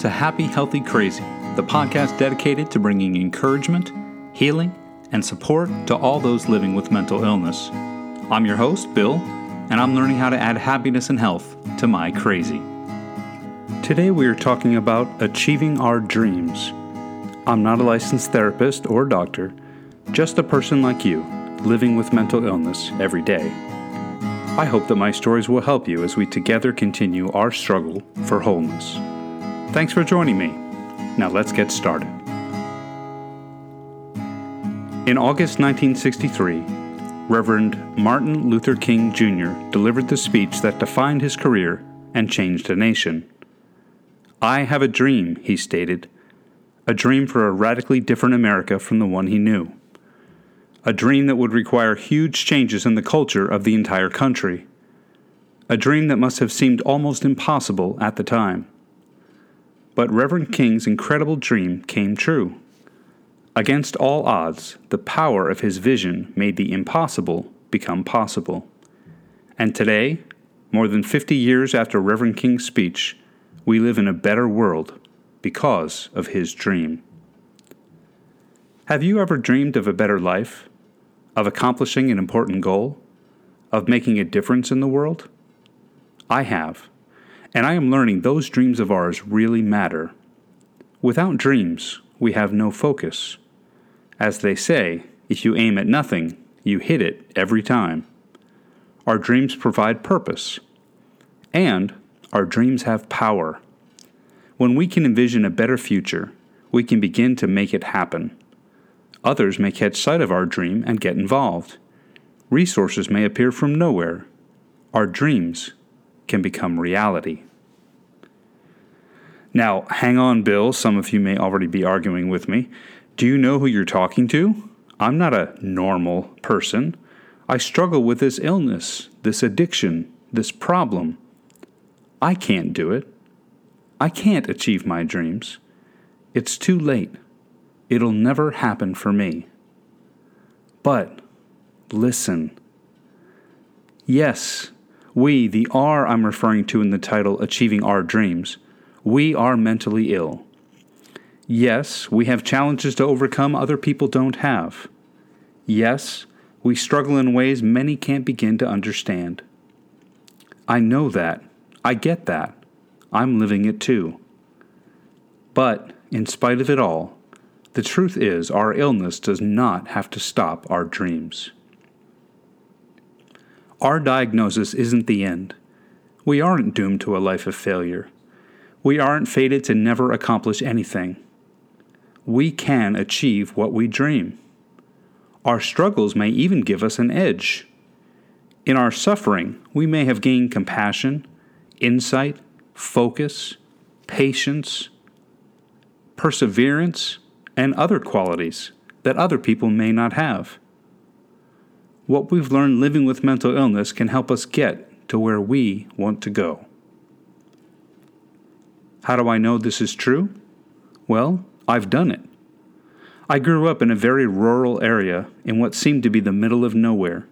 To Happy, Healthy, Crazy, the podcast dedicated to bringing encouragement, healing, and support to all those living with mental illness. I'm your host, Bill, and I'm learning how to add happiness and health to my crazy. Today we are talking about achieving our dreams. I'm not a licensed therapist or doctor, just a person like you, living with mental illness every day. I hope that my stories will help you as we together continue our struggle for wholeness. Thanks for joining me. Now let's get started. In August 1963, Reverend Martin Luther King Jr. delivered the speech that defined his career and changed a nation. I have a dream, he stated, a dream for a radically different America from the one he knew. A dream that would require huge changes in the culture of the entire country. A dream that must have seemed almost impossible at the time. But Reverend King's incredible dream came true. Against all odds, the power of his vision made the impossible become possible. And today, more than 50 years after Reverend King's speech, we live in a better world because of his dream. Have you ever dreamed of a better life? Of accomplishing an important goal? Of making a difference in the world? I have. And I am learning those dreams of ours really matter. Without dreams, we have no focus. As they say, if you aim at nothing, you hit it every time. Our dreams provide purpose. And our dreams have power. When we can envision a better future, we can begin to make it happen. Others may catch sight of our dream and get involved. Resources may appear from nowhere. Our dreams can become reality. Now, hang on, Bill. Some of you may already be arguing with me. Do you know who you're talking to? I'm not a normal person. I struggle with this illness, this addiction, this problem. I can't do it. I can't achieve my dreams. It's too late. It'll never happen for me. But listen. Yes, we, the R I'm referring to in the title Achieving Our Dreams, we are mentally ill. Yes, we have challenges to overcome other people don't have. Yes, we struggle in ways many can't begin to understand. I know that. I get that. I'm living it too. But, in spite of it all, the truth is our illness does not have to stop our dreams. Our diagnosis isn't the end. We aren't doomed to a life of failure. We aren't fated to never accomplish anything. We can achieve what we dream. Our struggles may even give us an edge. In our suffering, we may have gained compassion, insight, focus, patience, perseverance, and other qualities that other people may not have. What we've learned living with mental illness can help us get to where we want to go. How do I know this is true? Well, I've done it. I grew up in a very rural area in what seemed to be the middle of nowhere.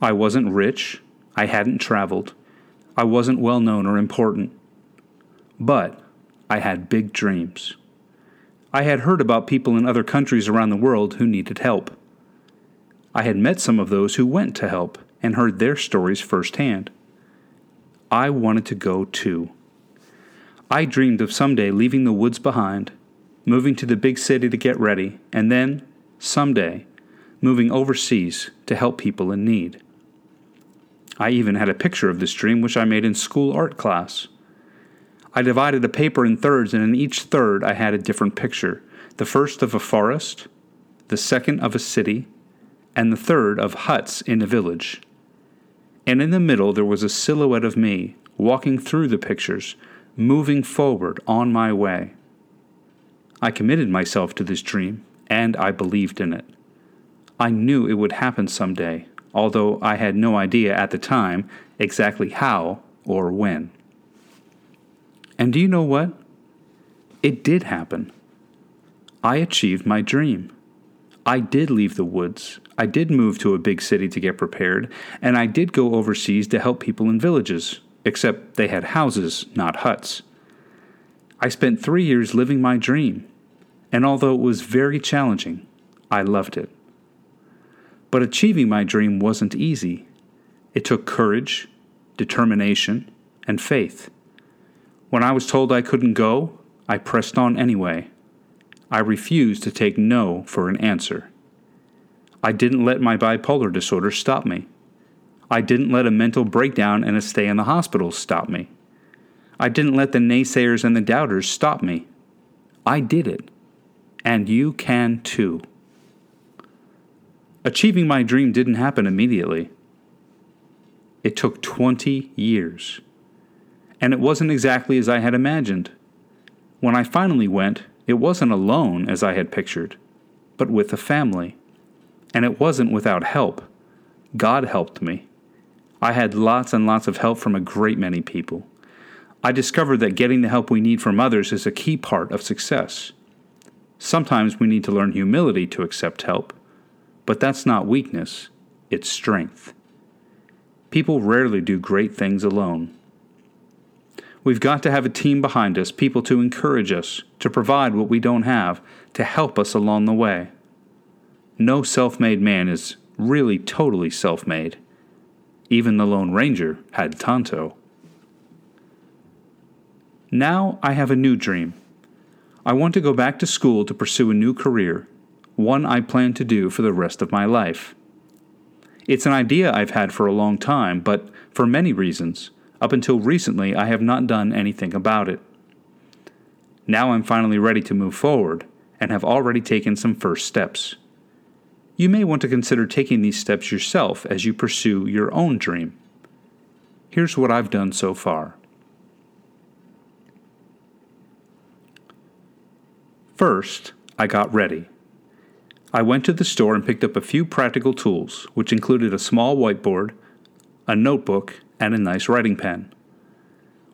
I wasn't rich, I hadn't traveled, I wasn't well known or important. But I had big dreams. I had heard about people in other countries around the world who needed help. I had met some of those who went to help and heard their stories firsthand. I wanted to go too. I dreamed of someday leaving the woods behind, moving to the big city to get ready, and then, someday, moving overseas to help people in need. I even had a picture of this dream which I made in school art class. I divided a paper in thirds, and in each third I had a different picture the first of a forest, the second of a city, and the third of huts in a village. And in the middle there was a silhouette of me, walking through the pictures, moving forward on my way. I committed myself to this dream, and I believed in it. I knew it would happen someday, although I had no idea at the time exactly how or when. And do you know what? It did happen. I achieved my dream. I did leave the woods. I did move to a big city to get prepared, and I did go overseas to help people in villages, except they had houses, not huts. I spent three years living my dream, and although it was very challenging, I loved it. But achieving my dream wasn't easy. It took courage, determination, and faith. When I was told I couldn't go, I pressed on anyway. I refused to take no for an answer. I didn't let my bipolar disorder stop me. I didn't let a mental breakdown and a stay in the hospital stop me. I didn't let the naysayers and the doubters stop me. I did it. And you can too. Achieving my dream didn't happen immediately. It took 20 years. And it wasn't exactly as I had imagined. When I finally went, it wasn't alone as I had pictured, but with a family. And it wasn't without help. God helped me. I had lots and lots of help from a great many people. I discovered that getting the help we need from others is a key part of success. Sometimes we need to learn humility to accept help, but that's not weakness, it's strength. People rarely do great things alone. We've got to have a team behind us, people to encourage us, to provide what we don't have, to help us along the way. No self made man is really totally self made. Even the Lone Ranger had Tonto. Now I have a new dream. I want to go back to school to pursue a new career, one I plan to do for the rest of my life. It's an idea I've had for a long time, but for many reasons, up until recently, I have not done anything about it. Now I'm finally ready to move forward and have already taken some first steps. You may want to consider taking these steps yourself as you pursue your own dream. Here's what I've done so far. First, I got ready. I went to the store and picked up a few practical tools, which included a small whiteboard, a notebook, and a nice writing pen.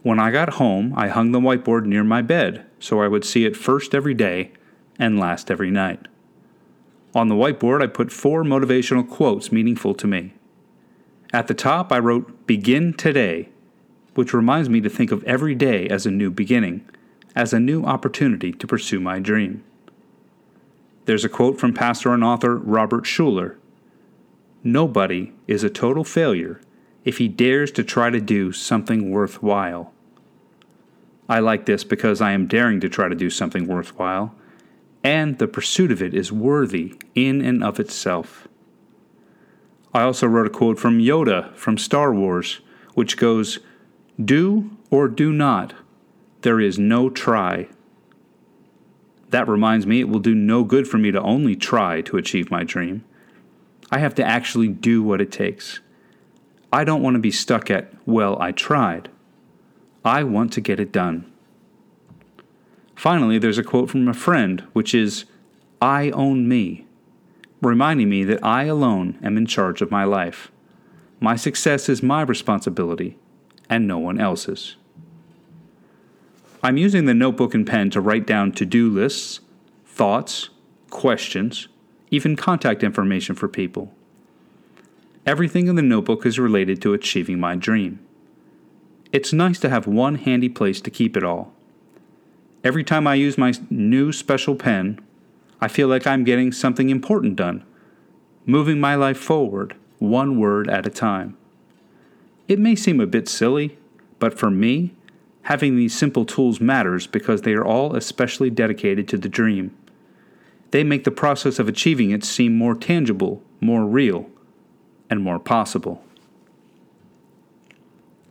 When I got home, I hung the whiteboard near my bed so I would see it first every day and last every night. On the whiteboard, I put four motivational quotes meaningful to me. At the top, I wrote, Begin today, which reminds me to think of every day as a new beginning, as a new opportunity to pursue my dream. There's a quote from pastor and author Robert Schuller Nobody is a total failure if he dares to try to do something worthwhile. I like this because I am daring to try to do something worthwhile, and the pursuit of it is worthy in and of itself. I also wrote a quote from Yoda from Star Wars, which goes, Do or do not, there is no try. That reminds me it will do no good for me to only try to achieve my dream. I have to actually do what it takes. I don't want to be stuck at, well, I tried. I want to get it done. Finally, there's a quote from a friend, which is, I own me, reminding me that I alone am in charge of my life. My success is my responsibility, and no one else's. I'm using the notebook and pen to write down to do lists, thoughts, questions, even contact information for people. Everything in the notebook is related to achieving my dream. It's nice to have one handy place to keep it all. Every time I use my new special pen, I feel like I'm getting something important done, moving my life forward, one word at a time. It may seem a bit silly, but for me, having these simple tools matters because they are all especially dedicated to the dream. They make the process of achieving it seem more tangible, more real and more possible.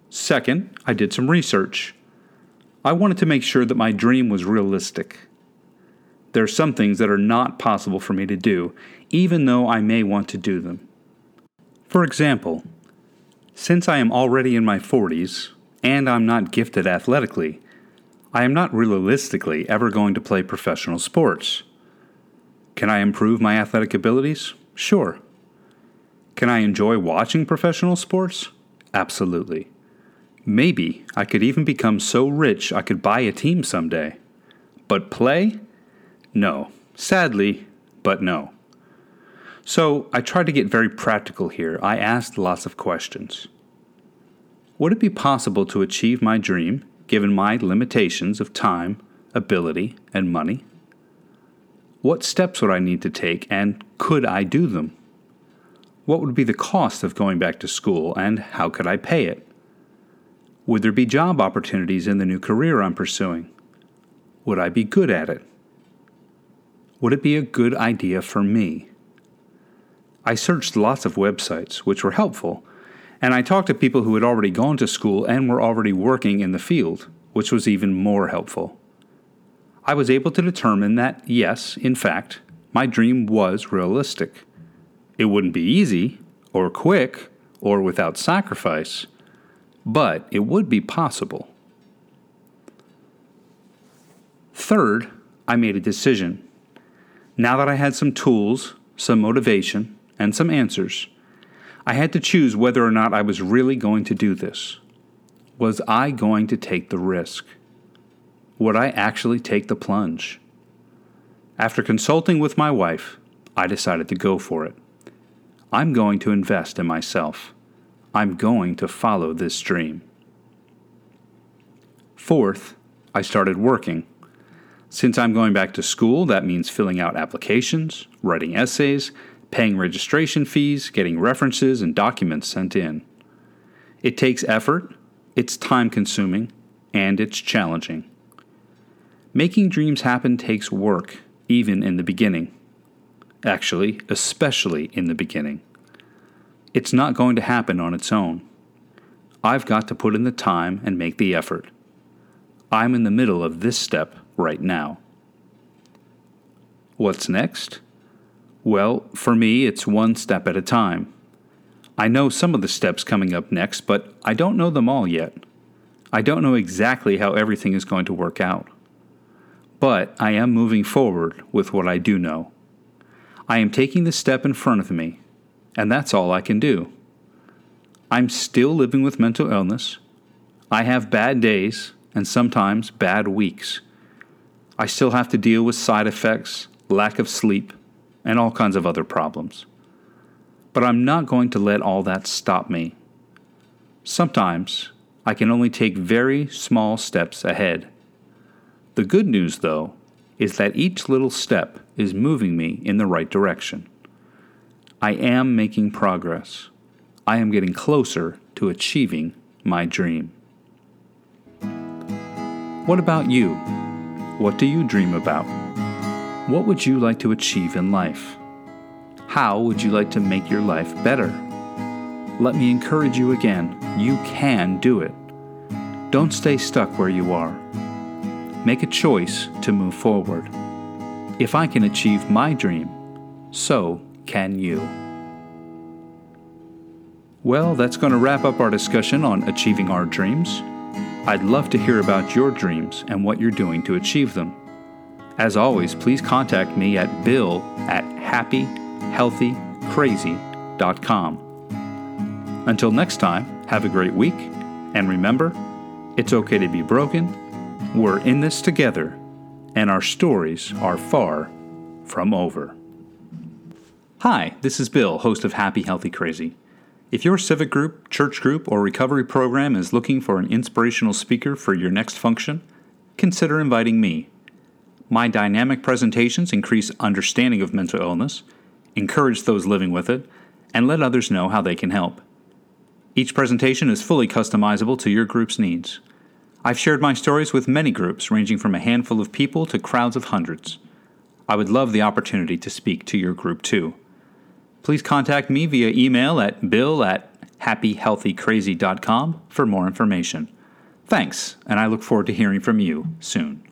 Second, I did some research. I wanted to make sure that my dream was realistic. There are some things that are not possible for me to do, even though I may want to do them. For example, since I am already in my 40s and I'm not gifted athletically, I am not realistically ever going to play professional sports. Can I improve my athletic abilities? Sure. Can I enjoy watching professional sports? Absolutely. Maybe I could even become so rich I could buy a team someday. But play? No. Sadly, but no. So I tried to get very practical here. I asked lots of questions. Would it be possible to achieve my dream given my limitations of time, ability, and money? What steps would I need to take, and could I do them? What would be the cost of going back to school, and how could I pay it? Would there be job opportunities in the new career I'm pursuing? Would I be good at it? Would it be a good idea for me? I searched lots of websites, which were helpful, and I talked to people who had already gone to school and were already working in the field, which was even more helpful. I was able to determine that, yes, in fact, my dream was realistic. It wouldn't be easy, or quick, or without sacrifice, but it would be possible. Third, I made a decision. Now that I had some tools, some motivation, and some answers, I had to choose whether or not I was really going to do this. Was I going to take the risk? Would I actually take the plunge? After consulting with my wife, I decided to go for it. I'm going to invest in myself. I'm going to follow this dream. Fourth, I started working. Since I'm going back to school, that means filling out applications, writing essays, paying registration fees, getting references and documents sent in. It takes effort, it's time consuming, and it's challenging. Making dreams happen takes work, even in the beginning. Actually, especially in the beginning. It's not going to happen on its own. I've got to put in the time and make the effort. I'm in the middle of this step right now. What's next? Well, for me, it's one step at a time. I know some of the steps coming up next, but I don't know them all yet. I don't know exactly how everything is going to work out but I am moving forward with what I do know. I am taking the step in front of me, and that's all I can do. I'm still living with mental illness. I have bad days and sometimes bad weeks. I still have to deal with side effects, lack of sleep, and all kinds of other problems. But I'm not going to let all that stop me. Sometimes I can only take very small steps ahead the good news, though, is that each little step is moving me in the right direction. I am making progress. I am getting closer to achieving my dream. What about you? What do you dream about? What would you like to achieve in life? How would you like to make your life better? Let me encourage you again you can do it. Don't stay stuck where you are. Make a choice to move forward. If I can achieve my dream, so can you. Well, that's going to wrap up our discussion on achieving our dreams. I'd love to hear about your dreams and what you're doing to achieve them. As always, please contact me at bill at happyhealthycrazy.com. Until next time, have a great week, and remember, it's okay to be broken we're in this together, and our stories are far from over. Hi, this is Bill, host of Happy Healthy Crazy. If your civic group, church group, or recovery program is looking for an inspirational speaker for your next function, consider inviting me. My dynamic presentations increase understanding of mental illness, encourage those living with it, and let others know how they can help. Each presentation is fully customizable to your group's needs. I've shared my stories with many groups, ranging from a handful of people to crowds of hundreds. I would love the opportunity to speak to your group too. Please contact me via email at bill at happyhealthycrazy.com for more information. Thanks, and I look forward to hearing from you soon.